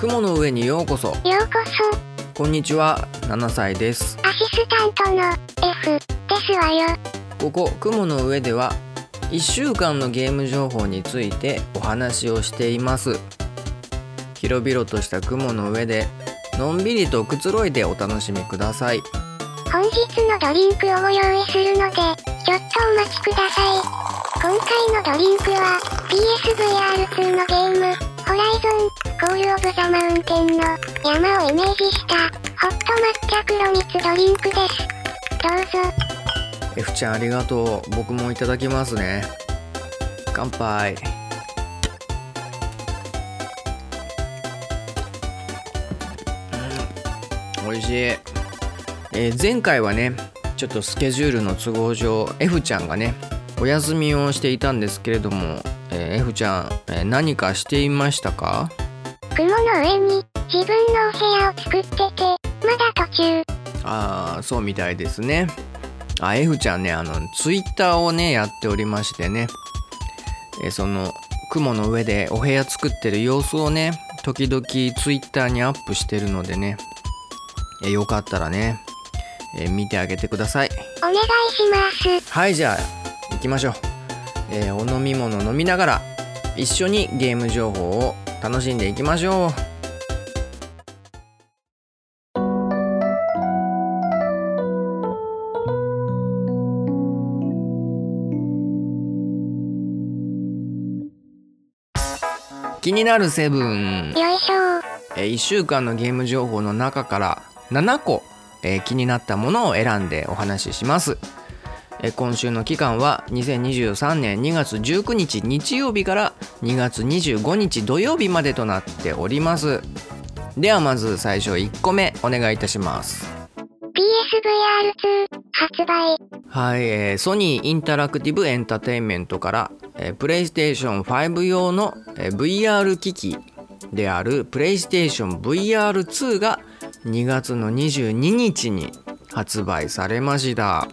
雲の上にようこそ。ようこそ。こんにちは7歳です。アシスタントの F ですわよ。ここ雲の上では1週間のゲーム情報についてお話をしています。広々とした雲の上でのんびりとくつろいでお楽しみください。本日のドリンクをご用意するのでちょっとお待ちください。今回のドリンクは PSVR2 のゲームホライゾンコールオブザマウンテンの山をイメージしたホット抹茶黒蜜ドリンクです。どうぞ。F ちゃんありがとう。僕もいただきますね。乾杯。うん。美味しい、えー前回はねちょっとスケジュールの都合上 F ちゃんがねお休みをしていたんですけれども、えー F ちゃん、えー何かしていましたか？雲の上に自分のお部屋を作っててまだ途中。ああそうみたいですね。あ F ちゃんねあのツイッターをねやっておりましてね。えーその雲の上でお部屋作ってる様子をね時々ツイッターにアップしてるのでね。えーよかったらね、えー見てあげてください。お願いします。はいじゃあ行きましょう、えーお飲み物飲みながら一緒にゲーム情報を楽しんでいきましょう。気になるセブン。よいしょ。えー1週間のゲーム情報の中から7個、えー気になったものを選んでお話しします、えー今週の期間は2023年2月19日日曜日から2月25日土曜日までとなっております。ではまず最初1個目お願いいたします。PSVR2 発売。はい、えーソニーインタラクティブエンターテインメントから、えー、プレイステーション5用の、えー VR 機器であるプレイステーション VR2 が2月の22日に発売されました。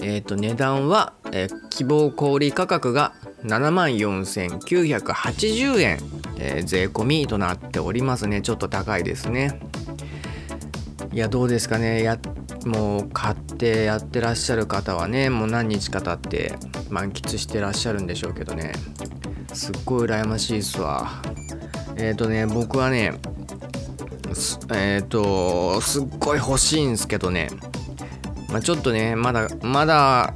えっ、と値段は、えー希望小売価格が7万4980円、えー税込みとなっておりますね。ちょっと高いですね。いやどうですかね。やもう買ってやってらっしゃる方はねもう何日か経って満喫してらっしゃるんでしょうけどね。すっごい羨ましいっすわ。えっ、とね僕はねすえっ、とすっごい欲しいんですけどね。まあ、ちょっとねまだまだ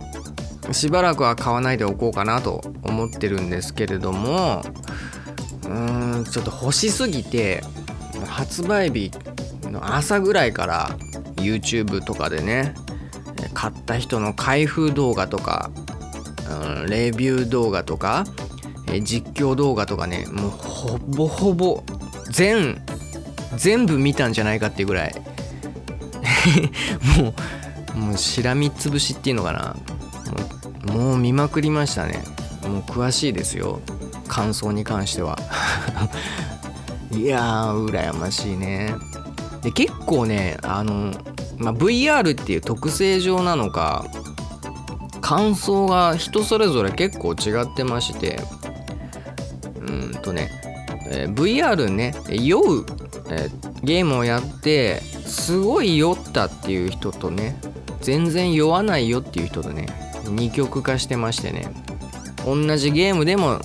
しばらくは買わないでおこうかなと思ってるんですけれどもうーんちょっと欲しすぎて発売日の朝ぐらいから YouTube とかでね買った人の開封動画とか、うん、レビュー動画とか実況動画とかねもうほぼほぼ全全部見たんじゃないかっていうぐらい。も うもうしらみつぶしっていうのかな。もう見まくりましたね。もう詳しいですよ。感想に関しては。いやー羨ましいね。で結構ねあの、まあ、VR っていう特性上なのか感想が人それぞれ結構違ってまして。うんとね、えー VR ね酔う、えゲームをやってすごい酔ったっていう人とね全然酔わないよっていう人とね二極化してましてね同じゲームでも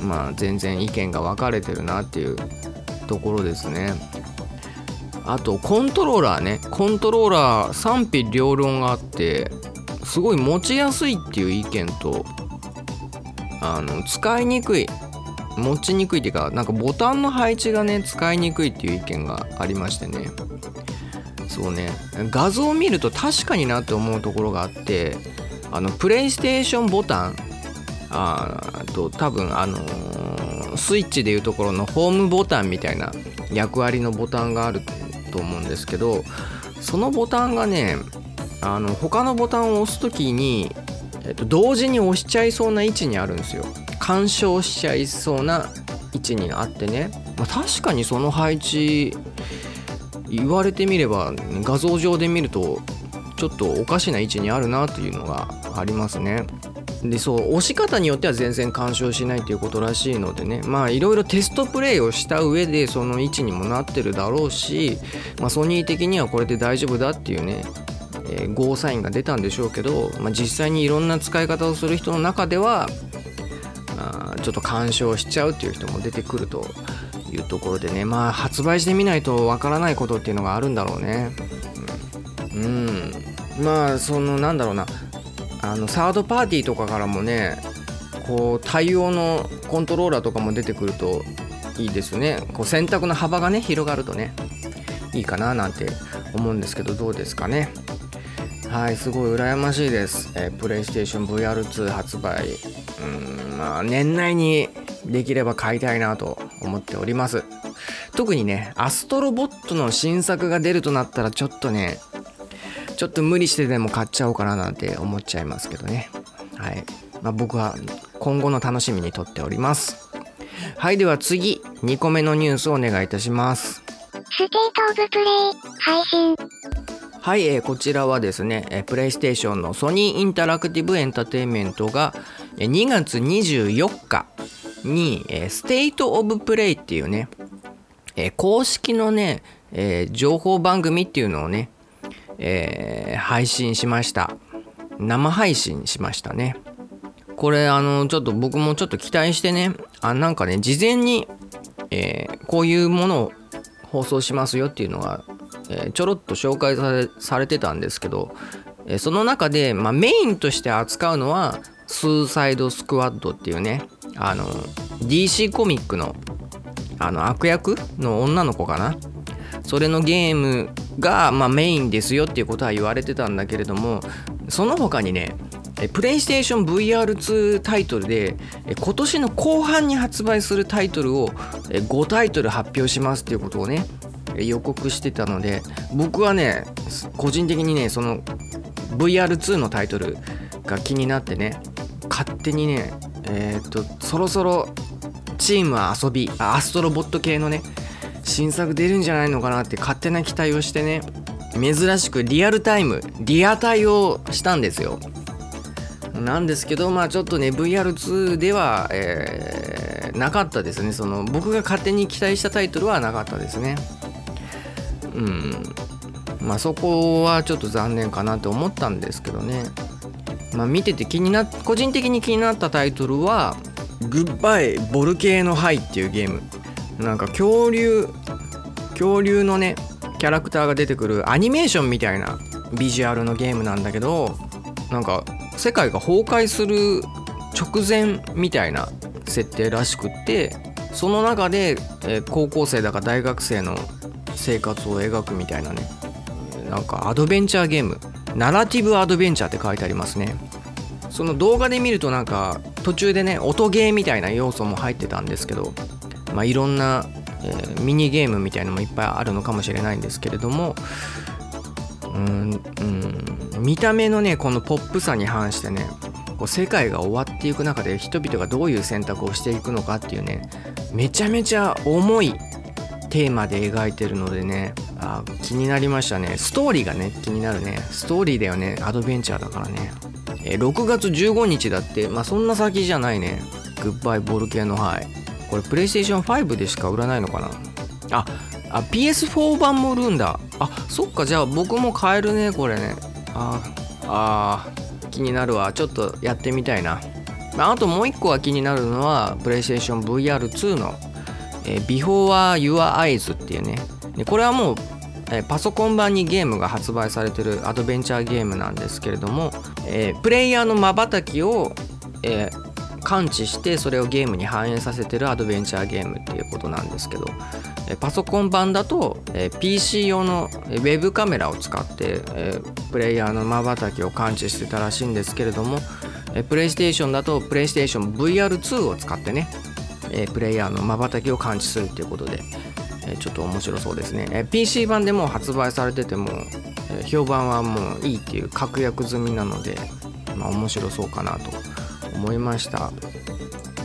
まあ全然意見が分かれてるなっていうところですね。あとコントローラーねコントローラー賛否両論があってすごい持ちやすいっていう意見とあの使いにくい持ちにくいっていうかなんかボタンの配置がね使いにくいっていう意見がありましてね。そうね。画像を見ると確かになって思うところがあってあのプレイステーションボタンあと多分あのースイッチでいうところのホームボタンみたいな役割のボタンがあると思うんですけどそのボタンがねあの他のボタンを押す時に、えっと、同時に押しちゃいそうな位置にあるんですよ。干渉しちゃいそうな位置にあってね、まあ、確かにその配置言われてみれば画像上で見るとちょっとおかしな位置にあるなというのがありますね。でそう押し方によっては全然干渉しないということらしいのでね。まあいろいろテストプレイをした上でその位置にもなってるだろうし、まあ、ソニー的にはこれで大丈夫だっていうね、えー、ゴーサインが出たんでしょうけど、まあ、実際にいろんな使い方をする人の中ではちょっと干渉しちゃうっていう人も出てくるというところでね。まあ発売してみないとわからないことっていうのがあるんだろうね。うん、うん、まあそのなんだろうな。あのサードパーティーとかからもねこう対応のコントローラーとかも出てくるといいですね。こう選択の幅がね広がるとねいいかななんて思うんですけどどうですかね。はいすごい羨ましいです、えー、プレイステーション VR2 発売。うん。まあ年内にできれば買いたいなと思っております特にねアストロボットの新作が出るとなったらちょっとねちょっと無理してでも買っちゃおうかななんて思っちゃいますけどね。はい。まあ、僕は今後の楽しみにとっております。はい、では次、2個目のニュースをお願いいたします。 State of Play 配信。はい、えー、こちらはですね、えー、プレイステーションのソニーインタラクティブエンターテインメントが、えー、2月24日に、えー、 State of Play っていうね、えー、公式のね、えー、情報番組っていうのをね、えー、配信しました。生配信しましたね。これあのちょっと僕もちょっと期待してねあなんかね事前に、えー、こういうものを放送しますよっていうのが、えー、ちょろっと紹介されされてたんですけど、えー、その中で、まあ、メインとして扱うのはスーサイドスクワッドっていうねあの DC コミックのあの悪役の女の子かな？それのゲームが、まあ、メインですよっていうことは言われてたんだけれどもその他にねプレイステーション VR2 タイトルで今年の後半に発売するタイトルを5タイトル発表しますっていうことをね予告してたので僕はね個人的にねその VR2 のタイトルが気になってね勝手にねえっ、とそろそろチームは遊びアストロボット系のね新作出るんじゃないのかなって勝手な期待をしてね珍しくリアルタイムリアタイをしたんですよ。なんですけどまあちょっとね VR2 では、えー、なかったですね。その僕が勝手に期待したタイトルはなかったですね。うん。まあそこはちょっと残念かなって思ったんですけどね。まあ見てて気にな個人的に気になったタイトルは「グッバイボルケーノハイ」っていうゲーム。なんか恐竜恐竜のねキャラクターが出てくるアニメーションみたいなビジュアルのゲームなんだけどなんか世界が崩壊する直前みたいな設定らしくってその中で、えー、高校生だか大学生の生活を描くみたいなねなんかアドベンチャーゲーム。ナラティブアドベンチャーって書いてありますね。その動画で見るとなんか途中でね音ゲーみたいな要素も入ってたんですけどまあ、いろんな、えー、ミニゲームみたいのもいっぱいあるのかもしれないんですけれどもうん、うん、見た目のねこのポップさに反してねこう世界が終わっていく中で人々がどういう選択をしていくのかっていうねめちゃめちゃ重いテーマで描いてるのでねあ気になりましたね。ストーリーがね気になるね。ストーリーだよね。アドベンチャーだからね。え6月15日だってまあそんな先じゃないね。グッバイボルケーノハイこれプレイステーション5でしか売らないのかな？ああ PS4 版も売るんだ。あそっか。じゃあ僕も買えるねこれね。ああ気になるわ。ちょっとやってみたいな。あともう一個は気になるのはプレイステーション VR2 の、えー、Before Your Eyes っていうね。でこれはもうえパソコン版にゲームが発売されてるアドベンチャーゲームなんですけれども、えー、プレイヤーのまばたきを、えー、感知してそれをゲームに反映させてるアドベンチャーゲームっていうことなんですけどえパソコン版だとえ PC 用のウェブカメラを使ってえプレイヤーのまばたきを感知してたらしいんですけれどもプレイステーションだとプレイステーション VR2 を使ってねえプレイヤーのまばたきを感知するっていうことでえちょっと面白そうですね。え PC 版でも発売されててもえ評判はもういいっていう確約済みなので、まあ、面白そうかなと思いました。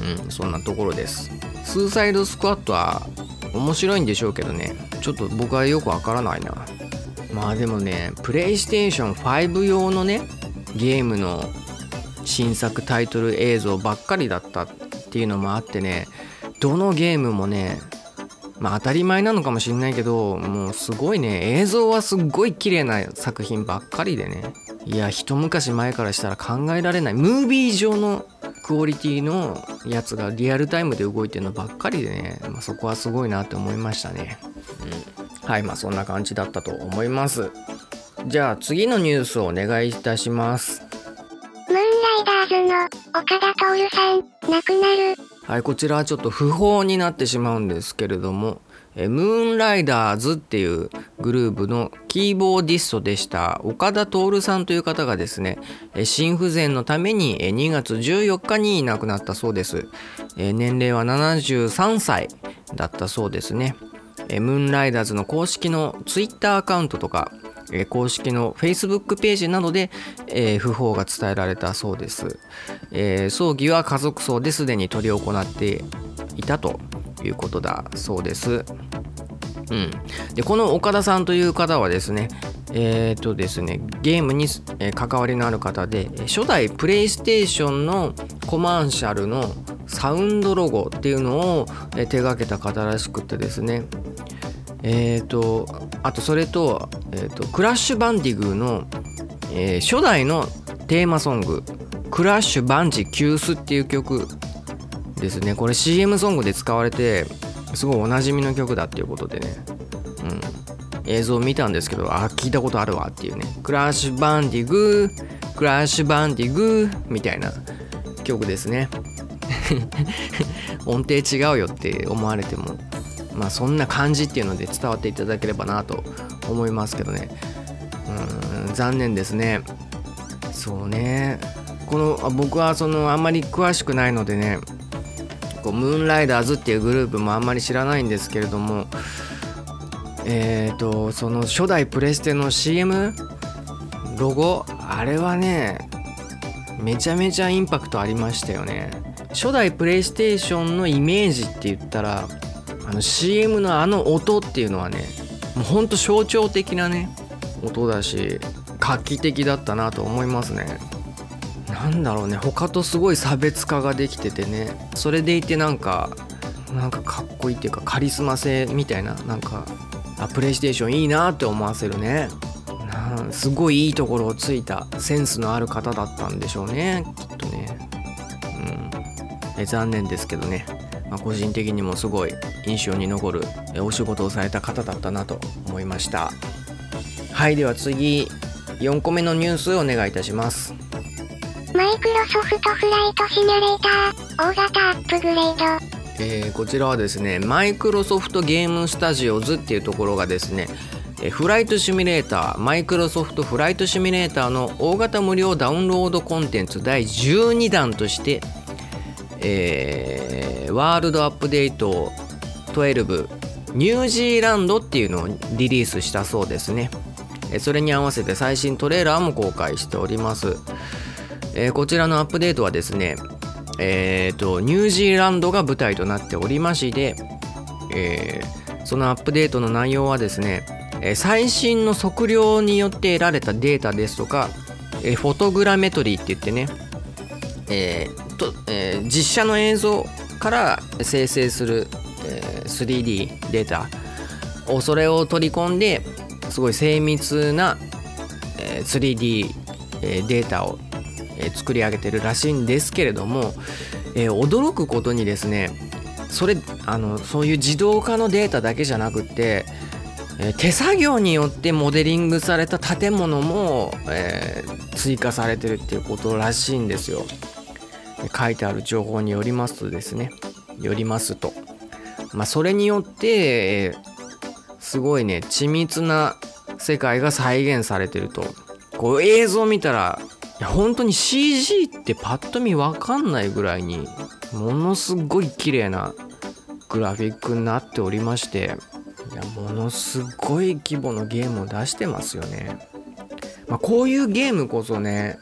うんそんなところです。スーサイドスクワットは面白いんでしょうけどね。ちょっと僕はよくわからないな。まあでもねプレイステーション5用のねゲームの新作タイトル映像ばっかりだったっていうのもあってねどのゲームもねまあ当たり前なのかもしれないけどもうすごいね映像はすっごい綺麗な作品ばっかりでね。いや一昔前からしたら考えられない。ムービー上のクオリティのやつがリアルタイムで動いてるのばっかりでね、まあ、そこはすごいなって思いましたね、うん、はいまあそんな感じだったと思います。じゃあ次のニュースをお願いいたします。ムーンライダーズの岡田徹さん亡くなる。はいこちらはちょっと不法になってしまうんですけれどもえムーンライダーズっていうグループのキーボーディストでした岡田徹さんという方がですね心不全のために2月14日に亡くなったそうです。年齢は73歳だったそうですね。ムーンライダーズの公式のツイッターアカウントとか公式の Facebook ページなどで、えー、訃報が伝えられたそうです、え、葬儀は家族葬ですでに執り行っていたということだそうです。うん、でこの岡田さんという方はですねえ、ー、とですねゲームに関わりのある方で初代プレイステーションのコマーシャルのサウンドロゴっていうのを手がけた方らしくてですねえっ、ー、とあとそれと,、えーと、クラッシュバンディグーの、えー、初代のテーマソング「クラッシュバンジキュース」っていう曲ですね。これ CM ソングで使われてすごいおなじみの曲だっていうことでね。うん。映像を見たんですけどあ聞いたことあるわっていうね。クラッシュバンディグークラッシュバンディグーみたいな曲ですね。音程違うよって思われても。まあそんな感じっていうので伝わっていただければなと思いますけどね。うん残念ですね。そうね。この僕はそのあんまり詳しくないのでね。こうムーンライダーズっていうグループもあんまり知らないんですけれども。えっ、ー、とその初代プレステの CM ロゴ？あれはねめちゃめちゃインパクトありましたよね。初代プレイステーションのイメージって言ったらあの CM のあの音っていうのはねもうほんと象徴的なね音だし画期的だったなと思いますね。なんだろうね他とすごい差別化ができててねそれでいてなんかなんかかっこいいっていうかカリスマ性みたいななんかあプレイステーションいいなって思わせるね。すごいいいところをついたセンスのある方だったんでしょうねきっとね。うん。え残念ですけどね、まあ、個人的にもすごい印象に残るお仕事をされた方だったなと思いました。はいでは次4個目のニュースをお願いいたします。マイクロソフトフライトシミュレーター大型アップグレード。えー、こちらはですねマイクロソフトゲームスタジオズっていうところがですねフライトシミュレーターマイクロソフトフライトシミュレーターの大型無料ダウンロードコンテンツ第12弾として、えー、ワールドアップデート12ニュージーランドっていうのをリリースしたそうですね。それに合わせて最新トレーラーも公開しております。え、こちらのアップデートはですね、えーと、ニュージーランドが舞台となっておりまして、えー、そのアップデートの内容はですね、え最新の測量によって得られたデータですとか、えフォトグラメトリーって言ってね、えーとえー、実写の映像から生成する、え、3D データをそれを取り込んですごい精密な、え、3D データを作り上げてるらしいんですけれども、え、驚くことにですねそれあのそういう自動化のデータだけじゃなくて、え、手作業によってモデリングされた建物も、えー、追加されてるっていうことらしいんですよ。書いてある情報によりますとですねよりますと、まあ、それによって、すごいね緻密な世界が再現されてるとこう映像見たらいや本当に CG ってパッと見分かんないぐらいにものすごい綺麗なグラフィックになっておりましていやものすごい規模のゲームを出してますよね。まあ、こういうゲームこそね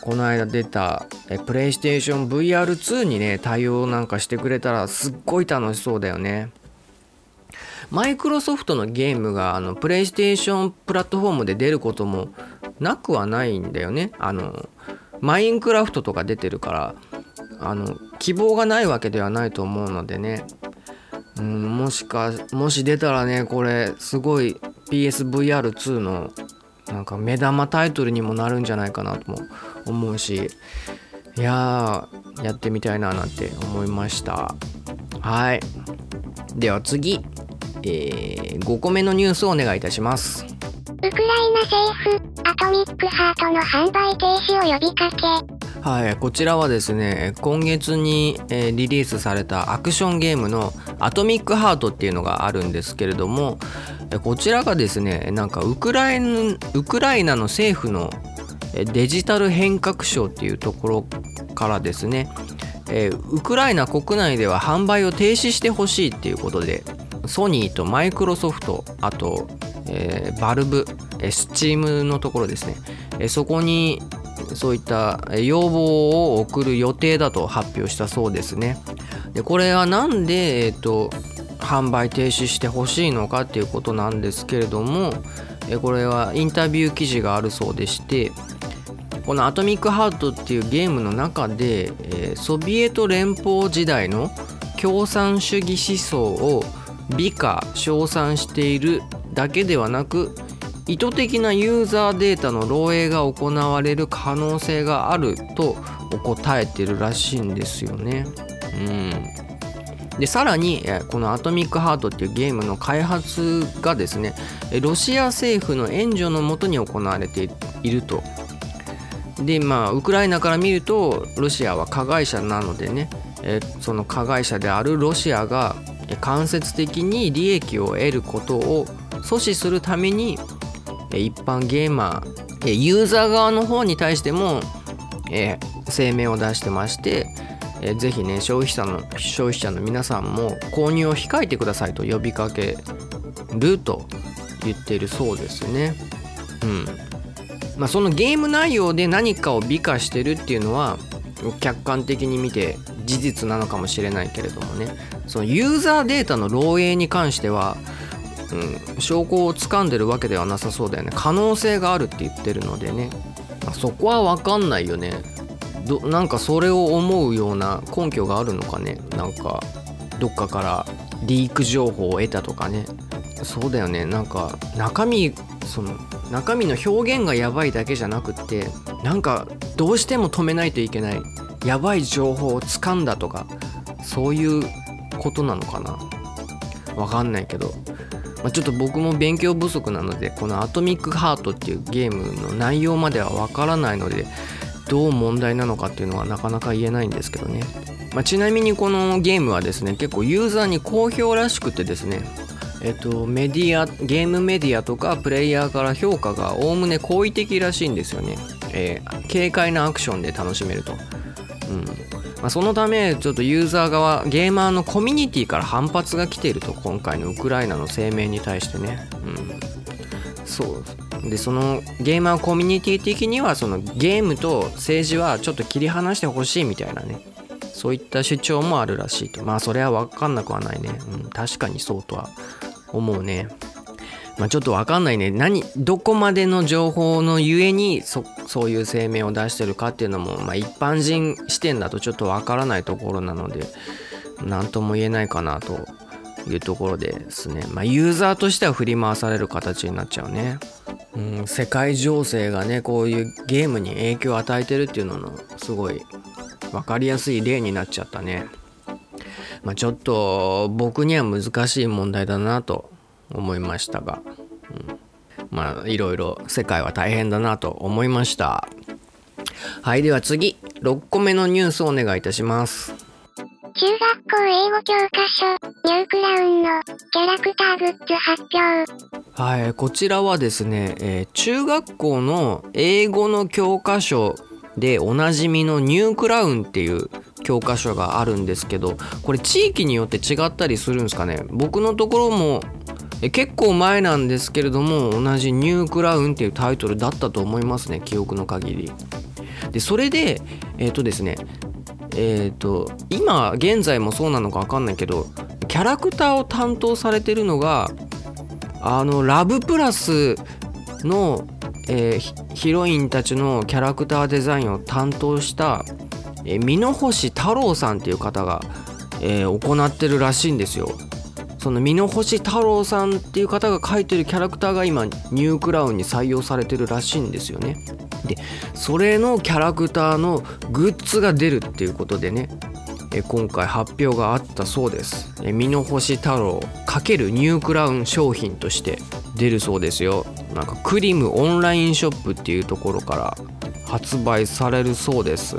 この間出たプレイステーション VR2 にね対応なんかしてくれたらすっごい楽しそうだよね。マイクロソフトのゲームがあのプレイステーションプラットフォームで出ることもなくはないんだよね。あのマインクラフトとか出てるからあの希望がないわけではないと思うのでね、うん、もしかもし出たらねこれすごい PSVR2 のなんか目玉タイトルにもなるんじゃないかなとも思うしいやーやってみたいななんて思いました。はい。では次、えー、5個目のニュースをお願いいたします。ウクライナ政府アトミックハートの販売停止を呼びかけ。はい、こちらはですね今月に、え、リリースされたアクションゲームの「アトミックハート」っていうのがあるんですけれどもこちらがですねなんかウクライナウクライナの政府のデジタル変革省っていうところからですね、え、ウクライナ国内では販売を停止してほしいっていうことでソニーとマイクロソフトあと、えー、バルブ、えスチームのところですね、えそこにそういった要望を送る予定だと発表したそうですね。でこれは何で、えーと、販売停止してほしいのかっていうことなんですけれどもこれはインタビュー記事があるそうでしてこの「アトミックハート」っていうゲームの中でソビエト連邦時代の共産主義思想を美化称賛しているだけではなく意図的なユーザーデータの漏洩が行われる可能性があると答えてるらしいんですよね。うん、でさらにこの「アトミックハート」っていうゲームの開発がですねロシア政府の援助のもとに行われていると。でまあウクライナから見るとロシアは加害者なのでねその加害者であるロシアが間接的に利益を得ることを阻止するために一般ゲーマーユーザー側の方に対しても、え声明を出してまして、えー、ぜひね消費者の消費者の皆さんも購入を控えてくださいと呼びかけると言っているそうですね。うんまあ、そのゲーム内容で何かを美化してるっていうのは客観的に見て事実なのかもしれないけれどもねそのユーザーデータの漏洩に関してはうん、証拠をつかんでるわけではなさそうだよね。可能性があるって言ってるのでね、まあ、そこは分かんないよね。どなんかそれを思うような根拠があるのかね。なんかどっかからリーク情報を得たとかね。そうだよね。なんか中身その中身の表現がやばいだけじゃなくってなんかどうしても止めないといけないやばい情報をつかんだとかそういうことなのかな。わかんないけど。まあ、ちょっと僕も勉強不足なのでこの「アトミックハート」っていうゲームの内容まではわからないのでどう問題なのかっていうのはなかなか言えないんですけどね、まあ、ちなみにこのゲームはですね結構ユーザーに好評らしくてですねえっとメディアゲームメディアとかプレイヤーから評価がおおむね好意的らしいんですよね、えー、軽快なアクションで楽しめると、うん、まあ、そのためちょっとユーザー側ゲーマーのコミュニティから反発が来ていると今回のウクライナの声明に対してね、うん、そう。でそのゲーマーコミュニティ的にはそのゲームと政治はちょっと切り離してほしいみたいなね。そういった主張もあるらしいと。まあそれは分かんなくはないね、うん、確かにそうとは思うね。まあ、ちょっとわかんないね何どこまでの情報のゆえにそそういう声明を出してるかっていうのも、まあ、一般人視点だとちょっとわからないところなので何とも言えないかなというところですね、まあ、ユーザーとしては振り回される形になっちゃうね。うん、世界情勢がねこういうゲームに影響を与えてるっていうののすごい分かりやすい例になっちゃったね。まあ、ちょっと僕には難しい問題だなと思いましたが、うん、まあいろいろ世界は大変だなと思いました。はいでは次。6個目のニュースをお願いいたします。中学校英語教科書ニュークラウンのキャラクターグッズ発表。はいこちらはですね、えー、中学校の英語の教科書でおなじみのニュークラウンっていう教科書があるんですけどこれ地域によって違ったりするんですかね？僕のところも結構前なんですけれども同じ「ニュークラウン」っていうタイトルだったと思いますね記憶の限り。でそれでえっ、ー、とですねえっ、ー、と今現在もそうなのか分かんないけどキャラクターを担当されてるのがあのラブプラスのえーヒロインたちのキャラクターデザインを担当した、えー、箕星太朗さんっていう方が、えー行ってるらしいんですよ。その箕星太朗さんっていう方が描いてるキャラクターが今ニュークラウンに採用されてるらしいんですよね。でそれのキャラクターのグッズが出るっていうことでねえ今回発表があったそうです。え箕星太朗×ニュークラウン商品として出るそうですよ。なんかクリムオンラインショップっていうところから発売されるそうです。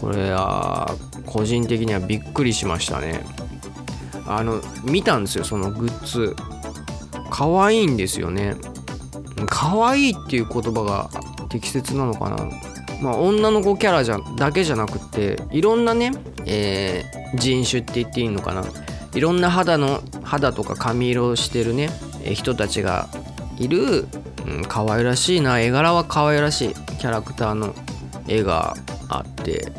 これは個人的にはびっくりしましたね。あの見たんですよそのグッズ。可愛いんですよね。可愛いっていう言葉が適切なのかな。まあ女の子キャラじゃだけじゃなくっていろんなね、えー人種って言っていいのかな。いろんな肌の肌とか髪色をしてるね人たちがいる、うん、可愛らしいな。絵柄は可愛らしい。キャラクターの絵があって、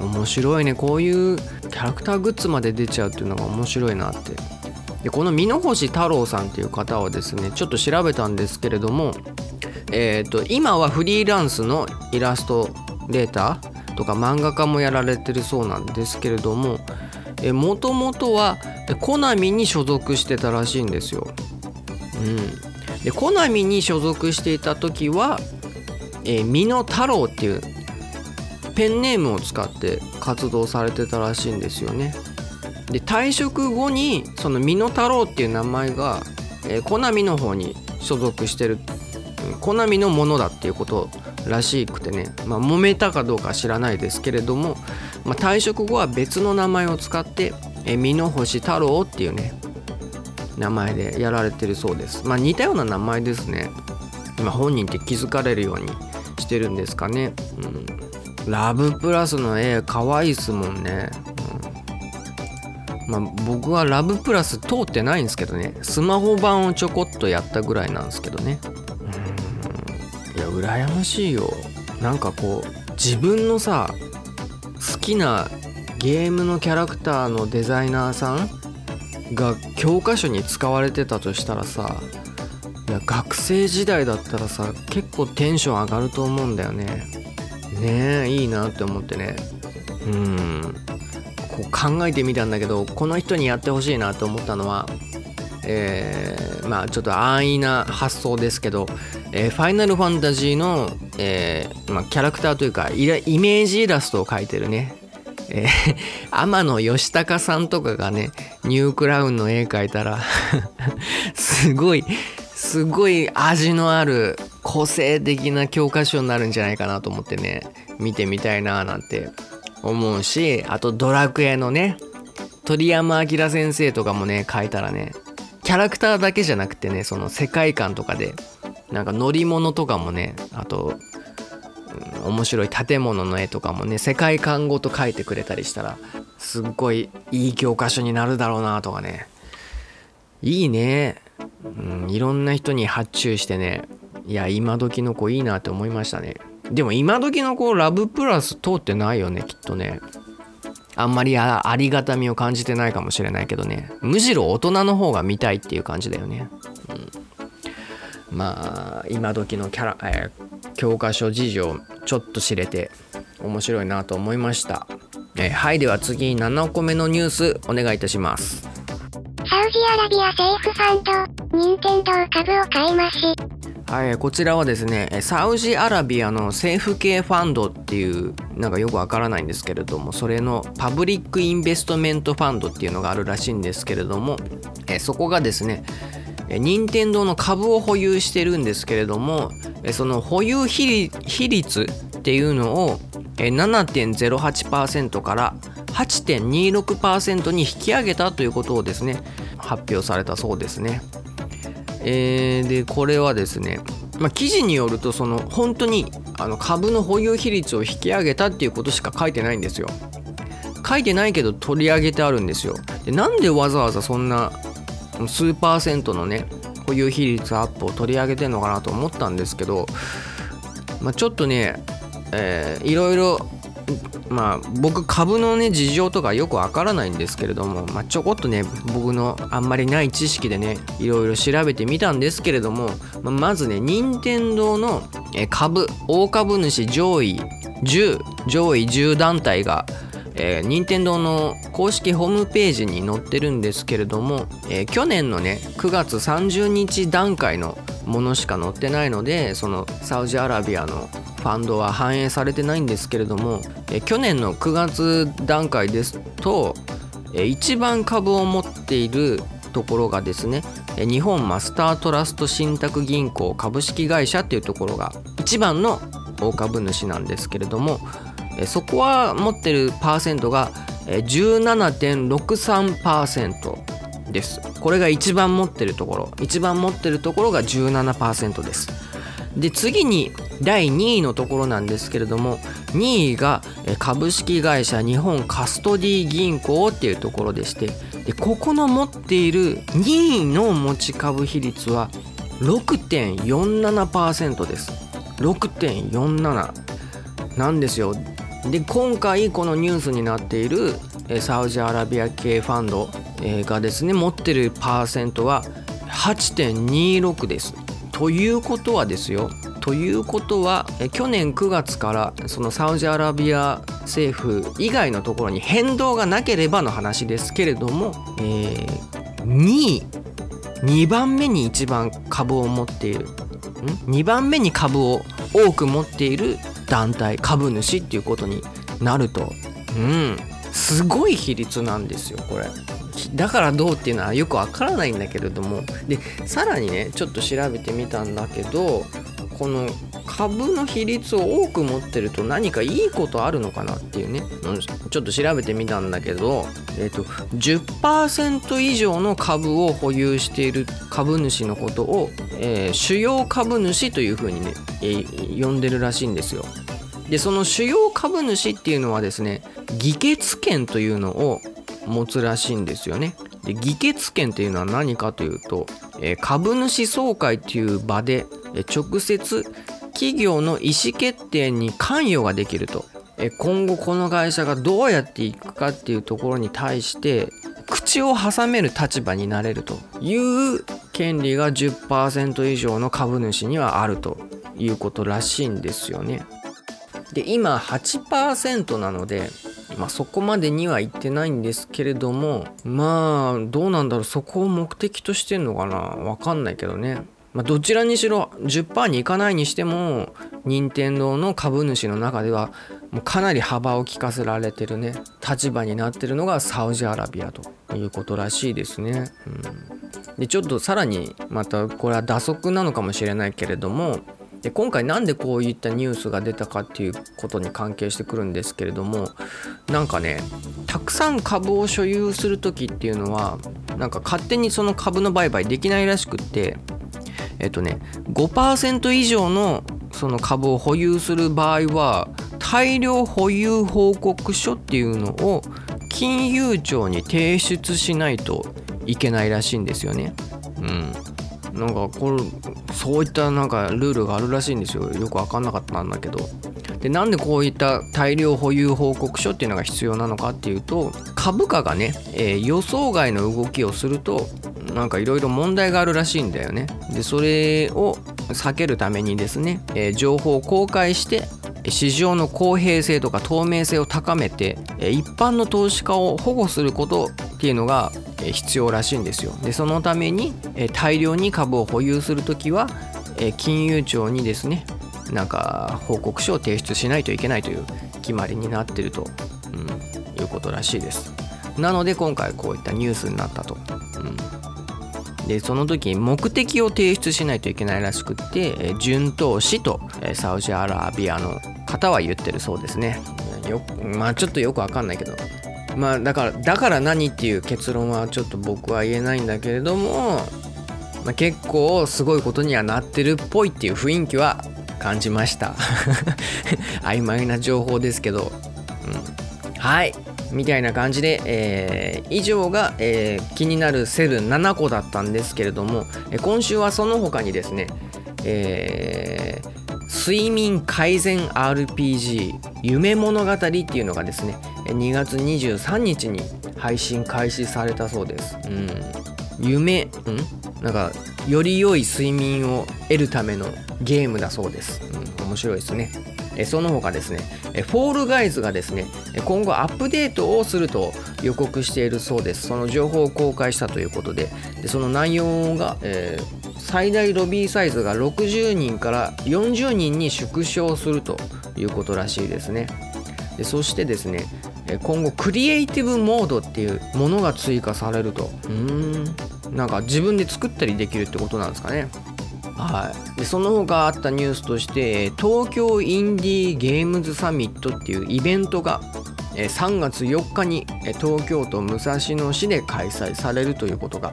うん、面白いね。こういうキャラクターグッズまで出ちゃうっていうのが面白いなってでこの美濃星太郎さんっていう方はですねちょっと調べたんですけれどもえー、と今はフリーランスのイラストレーターとか漫画家もやられてるそうなんですけれどももともとはコナミに所属してたらしいんですよ。うん、でコナミに所属していた時は「えー、美濃太郎」っていうペンネームを使って活動されてたらしいんですよね。で退職後にその美濃太郎っていう名前が、えーコナミの方に所属してるうんコナミのものだっていうことらしくてね、まあ、揉めたかどうか知らないですけれども、まあ、退職後は別の名前を使って「えー美濃星太郎」っていうね名前でやられてるそうです。まあ似たような名前ですね。今本人って気づかれるようにしてるんですかね、うん、ラブプラスの絵可愛いっすもんね、うん。まあ、僕はラブプラス通ってないんですけどね。スマホ版をちょこっとやったぐらいなんですけどね。うん。いや羨ましいよ。なんかこう自分のさ好きなゲームのキャラクターのデザイナーさんが教科書に使われてたとしたらさいや学生時代だったらさ結構テンション上がると思うんだよね。ねえいいなって思ってね。うん。こう考えてみたんだけどこの人にやってほしいなと思ったのはえーまあちょっと安易な発想ですけど、えーファイナルファンタジーの、えーまあ、キャラクターというかイイメージイラストを描いてるね。えー天野喜孝さんとかがねニュークラウンの絵描いたら すごいすごい味のある個性的な教科書になるんじゃないかなと思ってね見てみたいななんて思うしあとドラクエのね鳥山明先生とかもね描いたらねキャラクターだけじゃなくてねその世界観とかでなんか乗り物とかもねあとうん面白い建物の絵とかもね世界観ごと描いてくれたりしたらすっごいいい教科書になるだろうなとかね。いいね、うん、いろんな人に発注してねいや今時の子いいなって思いましたね。でも今時の子ラブプラス通ってないよねきっとね。あんまりありがたみを感じてないかもしれないけどね。むしろ大人の方が見たいっていう感じだよね、うん、まあ今時のキャラ、えー教科書事情ちょっと知れて面白いなと思いました、えーはいでは次7個目のニュースお願いいたします。サウジアラビア政府ファンド、任天堂株を買い増し。はい、こちらはですねサウジアラビアの政府系ファンドっていうなんかよくわからないんですけれどもそれのパブリックインベストメントファンドっていうのがあるらしいんですけれどもえそこがですね任天堂の株を保有してるんですけれどもその保有比率っていうのを7.08%から8.26%に引き上げたということをですね発表されたそうですね。えーでこれはですね、まあ、記事によるとその本当にあの株の保有比率を引き上げたっていうことしか書いてないんですよ。書いてないけど取り上げてあるんですよ。でなんでわざわざそんな数パーセントのね保有比率アップを取り上げてんのかなと思ったんですけど、まあ、ちょっとね、えーいろいろまあ僕株のね事情とかよくわからないんですけれども、まあ、ちょこっとね僕のあんまりない知識でねいろいろ調べてみたんですけれども、まあ、まずね任天堂の株大株主上位10上位10団体がえー、任天堂の公式ホームページに載ってるんですけれども、えー、去年のね9月30日段階のものしか載ってないのでそのサウジアラビアのファンドは反映されてないんですけれども、え去年の9月段階ですと、え一番株を持っているところがですね日本マスタートラスト信託銀行株式会社っていうところが一番の大株主なんですけれどもそこは持ってるパーセントが17.63%です。これが一番持ってるところ。一番持ってるところが17%です。で次に第2位のところなんですけれども2位が株式会社日本カストディ銀行っていうところでしてでここの持っている2位の持ち株比率は6.47%です。6.47なんですよ。で今回このニュースになっているサウジアラビア系ファンドがですね。持ってるパーセントは8.26です。ということはですよ。ということは去年9月からそのサウジアラビア政府以外のところに変動がなければの話ですけれども、えー、2位2番目に一番株を持っている。2番目に株を多く持っている団体株主っていうことになると。うん。すごい比率なんですよこれ。だからどうっていうのはよくわからないんだけれどもでさらにねちょっと調べてみたんだけどこの株の比率を多く持ってると何かいいことあるのかなっていうねちょっと調べてみたんだけど、えーと、10%以上の株を保有している株主のことを、えー、主要株主というふうにね、えー、呼んでるらしいんですよ。でその主要株主っていうのはですね議決権というのを持つらしいんですよね。で議決権っていうのは何かというと、えー、株主総会っていう場でえ直接企業の意思決定に関与ができるとえ今後この会社がどうやっていくかっていうところに対して口を挟める立場になれるという権利が10%以上の株主にはあるということらしいんですよね。で今8%なので、まあ、そこまでにはいってないんですけれどもまあどうなんだろうそこを目的としてんのかなわかんないけどねまあ、どちらにしろ10%にいかないにしても任天堂の株主の中ではもうかなり幅を利かせられてるね立場になってるのがサウジアラビアということらしいですね。うん、でちょっとさらにまたこれは打足なのかもしれないけれどもで今回なんでこういったニュースが出たかっていうことに関係してくるんですけれどもなんかねたくさん株を所有する時っていうのはなんか勝手にその株の売買できないらしくってえっとね5%以上のその株を保有する場合は大量保有報告書っていうのを金融庁に提出しないといけないらしいんですよね。うん、なんかこれそういったなんかルールがあるらしいんですよ。よく分かんなかったんだけど。でなんでこういった大量保有報告書っていうのが必要なのかっていうと株価がね、えー、予想外の動きをするとなんかいろいろ問題があるらしいんだよね。でそれを避けるためにですね、えー、情報を公開して市場の公平性とか透明性を高めて一般の投資家を保護することっていうのが必要らしいんですよ。でそのために大量に株を保有する時は金融庁にですねなんか報告書を提出しないといけないという決まりになってると、うん、いうことらしいです。なので今回こういったニュースになったと、うん。でその時目的を提出しないといけないらしくって順当氏とサウジアラビアの方は言ってるそうですね。よまあちょっとよくわかんないけどまあだからだから何っていう結論はちょっと僕は言えないんだけれども、まあ、結構すごいことにはなってるっぽいっていう雰囲気は感じました。曖昧な情報ですけど、うん、はい。みたいな感じで、えー、以上が、えー、気になるセブン7個だったんですけれども、え今週はその他にですね、えー、睡眠改善 RPG 夢物語っていうのがですね2月23日に配信開始されたそうです。うん。夢ん？なんかより良い睡眠を得るためのゲームだそうです、うん、面白いですね。えその他ですねフォールガイズがですね今後アップデートをすると予告しているそうです。その情報を公開したということででその内容が、えー、最大ロビーサイズが60人から40人に縮小するということらしいですね。でそしてですね今後クリエイティブモードっていうものが追加されると。うん。なんか自分で作ったりできるってことなんですかね。はい、でその他あったニュースとして東京インディーゲームズサミットっていうイベントが3月4日に東京都武蔵野市で開催されるということが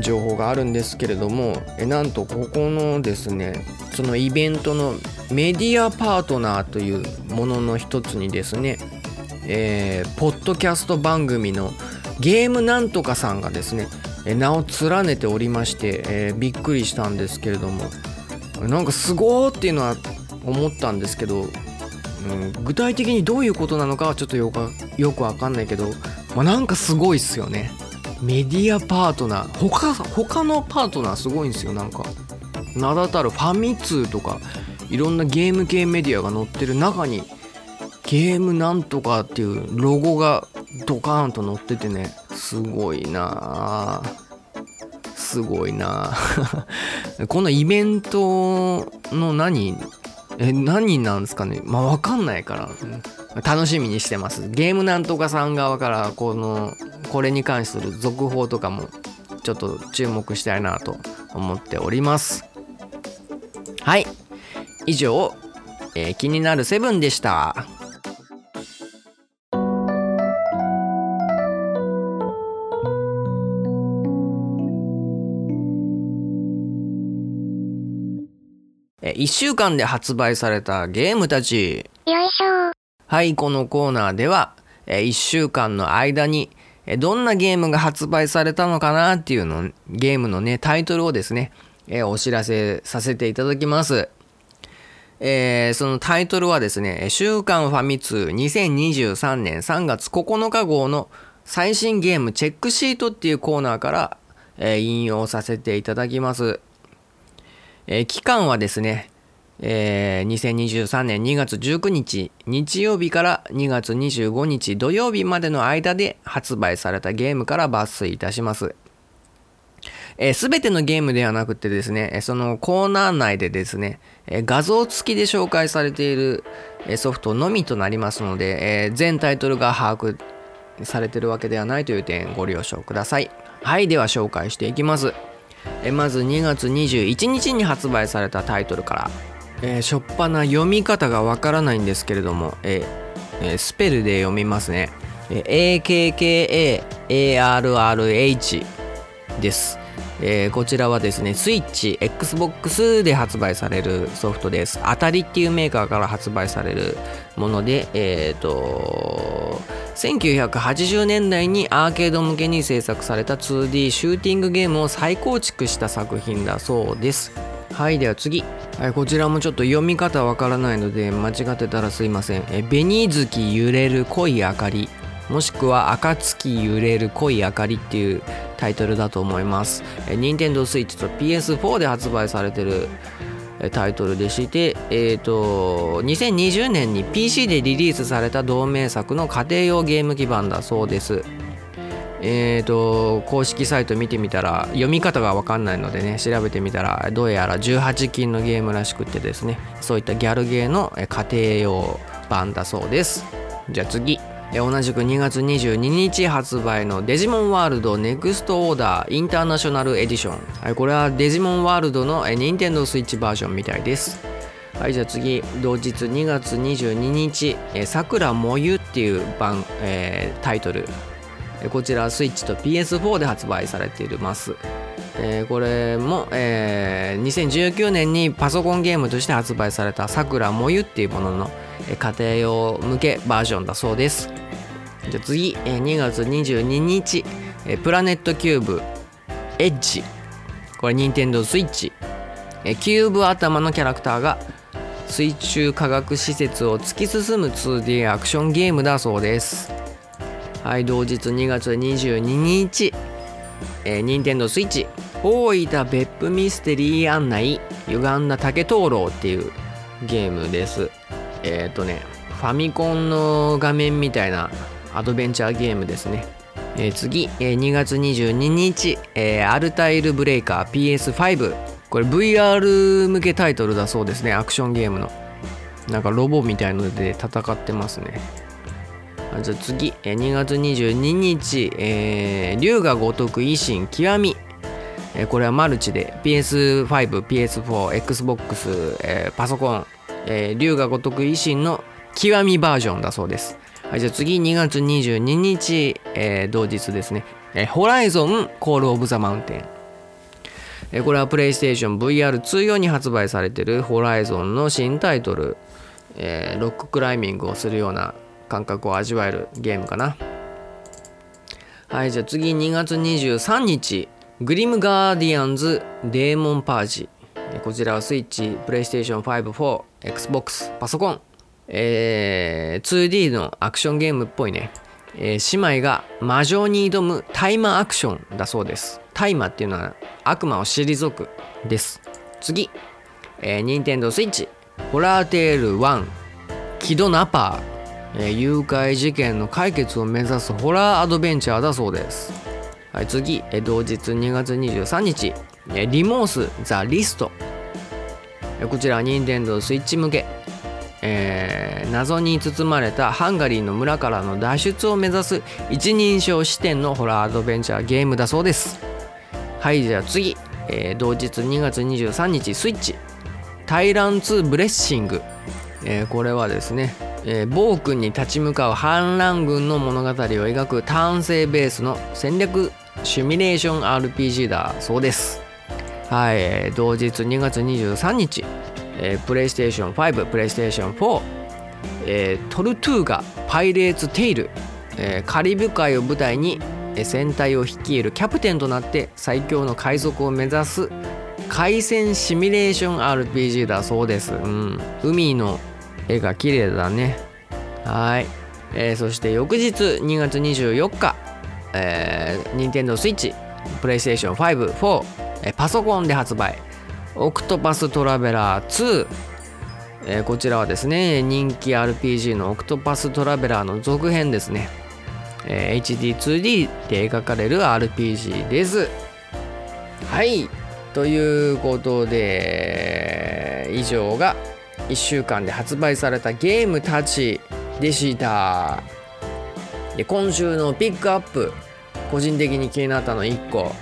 情報があるんですけれどもえなんとここのですねそのイベントのメディアパートナーというものの一つにですね、えー、ポッドキャスト番組のゲームなんとかさんがですね名を連ねておりまして、えー、びっくりしたんですけれどもなんかすごーっていうのは思ったんですけど、うん、具体的にどういうことなのかはちょっとよくよくわかんないけど、まあ、なんかすごいっすよね。メディアパートナー。他他のパートナーすごいんですよ。なんか名だたるファミ通とかいろんなゲーム系メディアが載ってる中にゲームなんとかっていうロゴがドカーンと載っててねすごいなすごいな このイベントの何？え何なんですかね？まあ分かんないから、楽しみにしてます。ゲームなんとかさん側からこのこれに関する続報とかもちょっと注目したいなと思っております。はい。以上、えー、気になるセブンでした。1週間で発売されたゲームたち。よいしょはい、このコーナーでは、え1週間の間に、えどんなゲームが発売されたのかなっていうの、ゲームのね、タイトルをですね、えお知らせさせていただきます。えー、そのタイトルはですね、週刊ファミ通2023年3月9日号の最新ゲームチェックシートっていうコーナーから、えー、引用させていただきます。えー、期間はですね、えー、2023年2月19日日曜日から2月25日土曜日までの間で発売されたゲームから抜粋いたします。す、えー、べ、てのゲームではなくてですね、そのコーナー内でですね、画像付きで紹介されているソフトのみとなりますので、えー、全タイトルが把握されてるわけではないという点ご了承ください。はい、では紹介していきます。えまず2月21日に発売されたタイトルから、えー、しょっぱな読み方がわからないんですけれども、えー、スペルで読みますね、えー、AKKAARRH です、えー、こちらはですねスイッチ XBOX で発売されるソフトです。当たりっていうメーカーから発売されるものでえっ、ー、と1980年代にアーケード向けに制作された 2D シューティングゲームを再構築した作品だそうです。はいでは次、はい、こちらもちょっと読み方わからないので間違ってたらすいません。え紅月揺れる濃い明かり。もしくは暁揺れる濃い明かりっていうタイトルだと思います。え Nintendo Switch と PS4 で発売されてるタイトルでして、えーと、2020年に PC でリリースされた同名作の家庭用ゲーム基盤だそうです。えーと、公式サイト見てみたら読み方が分かんないのでね調べてみたらどうやら18禁のゲームらしくてですねそういったギャルゲーの家庭用版だそうです。じゃあ次。同じく2月22日発売のデジモンワールドネクストオーダーインターナショナルエディション、はい、これはデジモンワールドのニンテンドースイッチバージョンみたいです。はいじゃあ次。同日2月22日さくらもゆっていう版、えー、タイトル。こちらスイッチと PS4 で発売されています、えー、これも、えー、2019年にパソコンゲームとして発売されたさくらもゆっていうものの家庭用向けバージョンだそうです。じゃ次2月22日プラネットキューブエッジ。これ任天堂スイッチ。キューブ頭のキャラクターが水中科学施設を突き進む 2D アクションゲームだそうです。はい同日2月22日、えー、任天堂スイッチ。大分別府ミステリー案内。歪んだ竹灯籠っていうゲームです。えっ、ー、とねファミコンの画面みたいなアドベンチャーゲームですね、えー、次、えー、2月22日、えー、アルタイルブレイカー PS5 これ VR 向けタイトルだそうですねアクションゲームの。なんかロボみたいので戦ってますね。じゃあ次、えー、2月22日、えー、龍が如く維新極みえこれはマルチで PS5、PS4、Xbox、えー、パソコン、えー、龍が如く維新の極みバージョンだそうです。はい、じゃあ次2月22日、えー、同日ですね、えー、ホライゾンコールオブザマウンテン。えー、これはプレイステーション VR2 用に発売されているホライゾンの新タイトル、えー、ロッククライミングをするような感覚を味わえるゲームかな。はい、じゃあ次2月23日、グリムガーディアンズデーモンパージこちらはスイッチ、プレイステーション5、4、Xbox、パソコン、えー、2D のアクションゲームっぽいね、えー、姉妹が魔女に挑むタイマーアクションだそうです。タイマーっていうのは悪魔を退くです。次、えー、任天堂スイッチ、ホラーテール1、キドナパー、えー、誘拐事件の解決を目指すホラーアドベンチャーだそうです。はい、次、え同日2月23日、えリモース・ザ・リスト。こちら任天堂スイッチ向け、えー、謎に包まれたハンガリーの村からの脱出を目指す一人称視点のホラーアドベンチャーゲームだそうです。はい、じゃあ次、えー、同日2月23日、スイッチ、タイラン2ブレッシング。えー、これはですね、えー、暴君に立ち向かう反乱軍の物語を描く単性ベースの戦略シミュレーション RPG だそうです。はい、同日2月23日、えー、プレイステーション5、プレイステーション4、えー、トルトゥーガ、パイレーツ・テイル、えー、カリブ海を舞台に戦隊を率いるキャプテンとなって最強の海賊を目指す海戦シミュレーション RPG だそうです。うん、海の絵が綺麗だね。はい、えー、そして翌日2月24日、えー、任天堂 switch、プレイステーション5、4、えー、パソコンで発売。オクトパストラベラー2、えー、こちらはですね、人気 RPG のオクトパストラベラーの続編ですね。えー、HD2D で描かれる RPG です。はい。ということで、以上が1週間で発売されたゲームたちでした。で今週のピックアップ個人的に気になったの1個、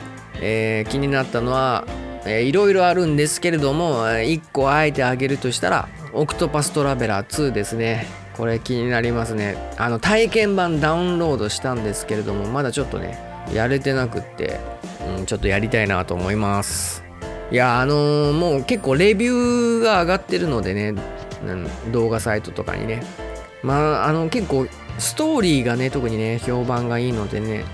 えー、気になったのは、いろいろあるんですけれども1個あえてあげるとしたらオクトパストラベラー2ですね。これ気になりますね。あの体験版ダウンロードしたんですけれどもまだちょっとねやれてなくって、うん、ちょっとやりたいなと思います。いやあのー、もう結構レビューが上がってるのでね、うん、動画サイトとかにね。まああの結構ストーリーがね特にね評判がいいのでね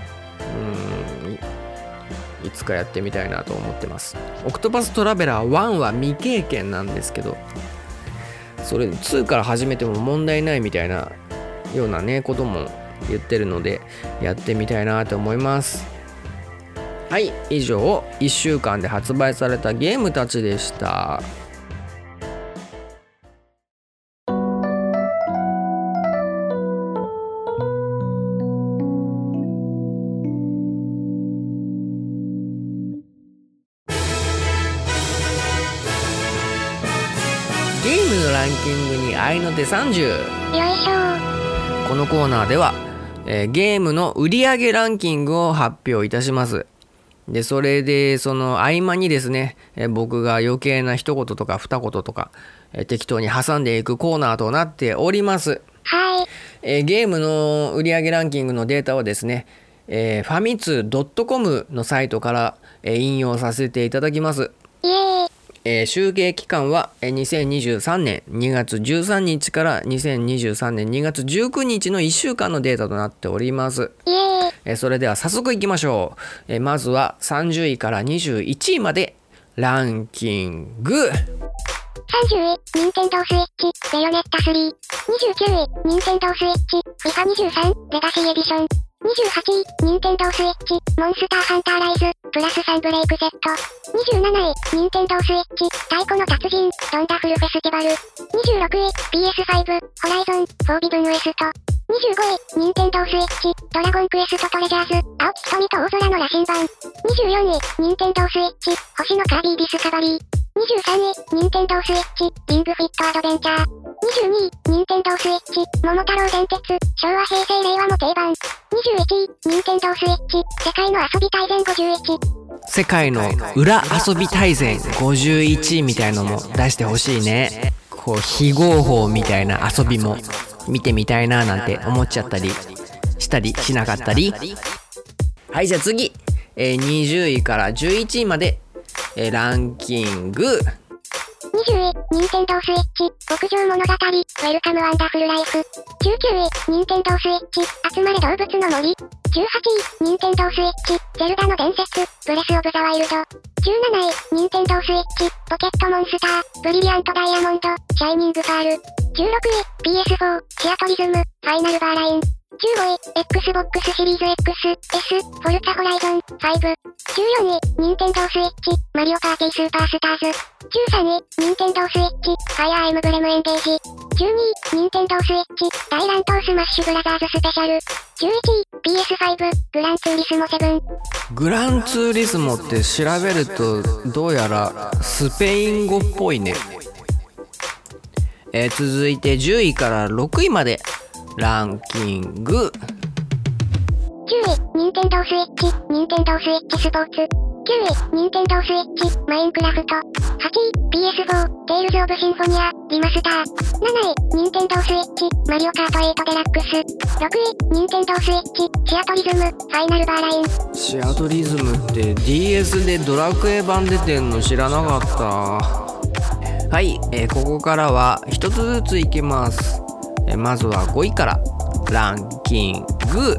うんいつかやってみたいなと思ってます。オクトパストラベラー1は未経験なんですけどそれ2から始めても問題ないみたいなようなねことも言ってるのでやってみたいなと思います。はい以上1週間で発売されたゲームたちでした。ゲームのランキングに合いの手30よいしょ。このコーナーでは、えー、ゲームの売上ランキングを発表いたしますで、それで、その合間にですね、え僕が余計な一言とか二言とか、え適当に挟んでいくコーナーとなっております。はい。えゲームの売上ランキングのデータはですね、えー、ファミツー .com のサイトから、え引用させていただきます。イエーイえー、集計期間は2023年2月13日から2023年2月19日の1週間のデータとなっております。えー、それでは早速いきましょう、えー、まずは30位から21位までランキング。30位、ニンテンドースイッチ、ベヨネッタ3。29位、ニンテンドースイッチ、フィファ23、レガシーエディション。28位、ニンテンドースイッチ、モンスターハンターライズ、プラス3ブレイクセット。27位、ニンテンドースイッチ、太鼓の達人、ドンダフルフェスティバル。26位、PS5、ホライゾン、フォービブンウエスト。25位、ニンテンドースイッチ、ドラゴンクエストトレジャーズ、青木瞳と大空の羅針盤。24位、ニンテンドースイッチ、星のカービィディスカバリー。23位、ニンテンドースイッチ、リングフィットアドベンチ。ャー。22位、ニンテンドースイッチ、桃太郎電鉄、昭和平成令和の定番。21位、ニンテンドースイッチ、世界の遊び大全51。世界の裏遊び大全51位みたいのも出してほしいねこう非合法みたいな遊びも見てみたいななんて思っちゃったりしたりしなかったりはいじゃあ次、えー20位から11位まで、えーランキング20位、ニンテンドースイッチ、牧場物語、ウェルカムワンダフルライフ。19位、ニンテンドースイッチ、集まれ動物の森。18位、ニンテンドースイッチ、ゼルダの伝説、ブレスオブザワイルド。17位、ニンテンドースイッチ、ポケットモンスター、ブリリアントダイヤモンド、シャイニングパール。16位、PS4、シアトリズム、ファイナルバーライン。15位、Xbox シリーズ X、S、フォルツァホライゾン、5。14位、ニンテンドースイッチ、マリオパーティースーパースターズ。13位、ニンテンドースイッチ、ファイアーエムブレムエンゲージ。12位、ニンテンドースイッチ、大乱闘スマッシュブラザーズスペシャル。11位、PS5、グランツーリスモ7。グランツーリスモって調べるとどうやらスペイン語っぽいね、えー続いて10位から6位までランキング10位、ニンテンドースイッチ、ニンテンドースイッチスポーツ。9位、ニンテンドースイッチ、マインクラフト。8位、PS4、テイルズオブシンフォニア、リマスター。7位、ニンテンドースイッチ、マリオカート8デラックス。6位、ニンテンドースイッチ、シアトリズム、ファイナルバーライン。シアトリズムって DS でドラクエ版出てんの知らなかったはい、えーここからは一つずついきます、えーまずは5位からランキング5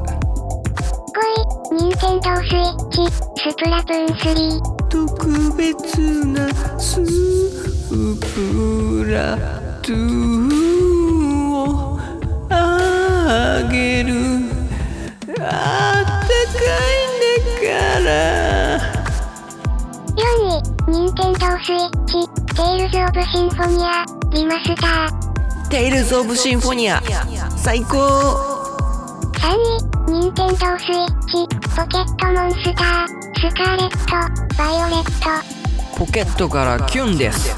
位、ニンテンドースイッチ、スプラトゥーン3。特別なスープラトゥーンをあげるあったかいんだから4位、ニンテンドースイッチ、テイルズオブシンフォニア、リマスター。テイルズ・オブ・シンフォニア最高。3位、ニンテンドースイッチ、ポケットモンスター、スカーレット、バイオレット。ポケットからキュンです。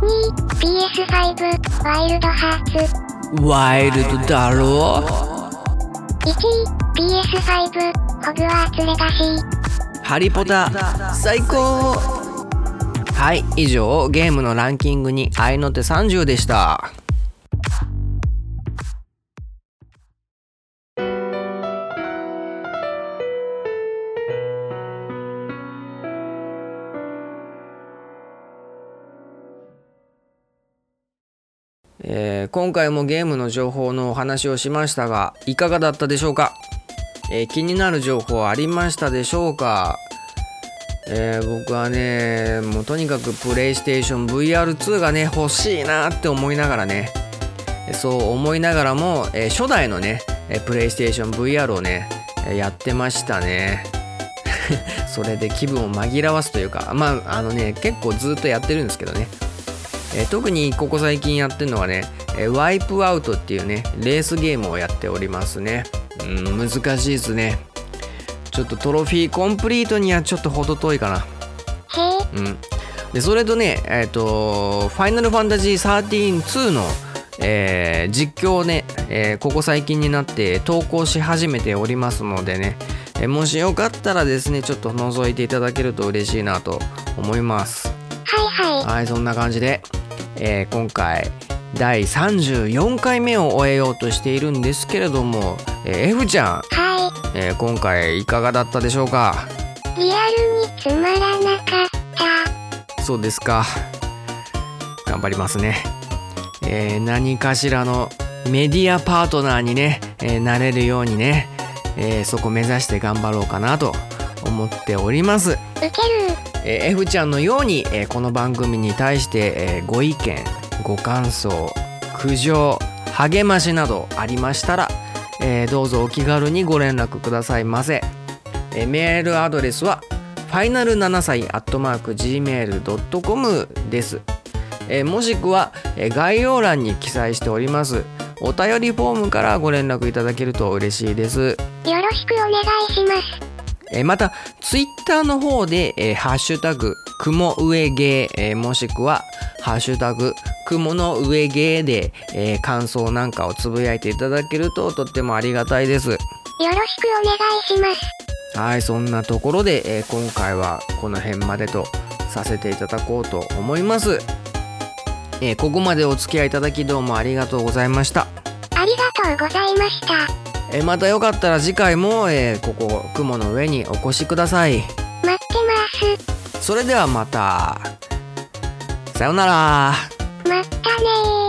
2位、PS5、ワイルドハーツ。ワイルドだろ1位、PS5、ホグワーツレガシー。ハリポタ最高はい以上ゲームのランキングに合いの手さんでした。えー今回もゲームの情報のお話をしましたがいかがだったでしょうか、えー気になる情報ありましたでしょうか、えー僕はねもうとにかくプレイステーション VR2 がね欲しいなって思いながらねそう思いながらも、えー初代のねプレイステーション VR をねやってましたね。それで気分を紛らわすというかまああのね結構ずっとやってるんですけどね。えー特にここ最近やってるのはね、ワイプアウトっていうねレースゲームをやっておりますね。うん難しいですね。ちょっとトロフィーコンプリートにはちょっと程遠いかな。うん。でそれとねえっ、と「ファイナルファンタジー132」の、えー実況をね、えーここ最近になって投稿し始めておりますのでね、えーもしよかったらですねちょっと覗いていただけると嬉しいなと思います。はいはい。はいそんな感じで、えー今回第34回目を終えようとしているんですけれども、えー F ちゃん、はえー今回いかがだったでしょうか？い。リアルにつまらなかった。そうですか頑張りますね、えー何かしらのメディアパートナーにね、えーなれるようにね、えーそこ目指して頑張ろうかなと思っておりますウケるえー F ちゃんのように、えーこの番組に対して、えーご意見ご感想苦情励ましなどありましたら、えーどうぞお気軽にご連絡くださいませ、えーメールアドレスはファイナル7歳アットマーク Gmail.com です、えーもしくは、えー概要欄に記載しておりますお便りフォームからご連絡いただけると嬉しいです。よろしくお願いします。えーまたツイッターの方で、えーハッシュタグ雲上芸、えーもしくはハッシュタグ雲の上芸で、えー感想なんかをつぶやいていただけるととってもありがたいですよろしくお願いします。はいそんなところで、えー今回はこの辺までとさせていただこうと思います、えーここまでお付き合いいただきどうもありがとうございましたありがとうございました。えーまたよかったら次回も、えーここ雲の上にお越しください待ってます。それではまたさようなら。またね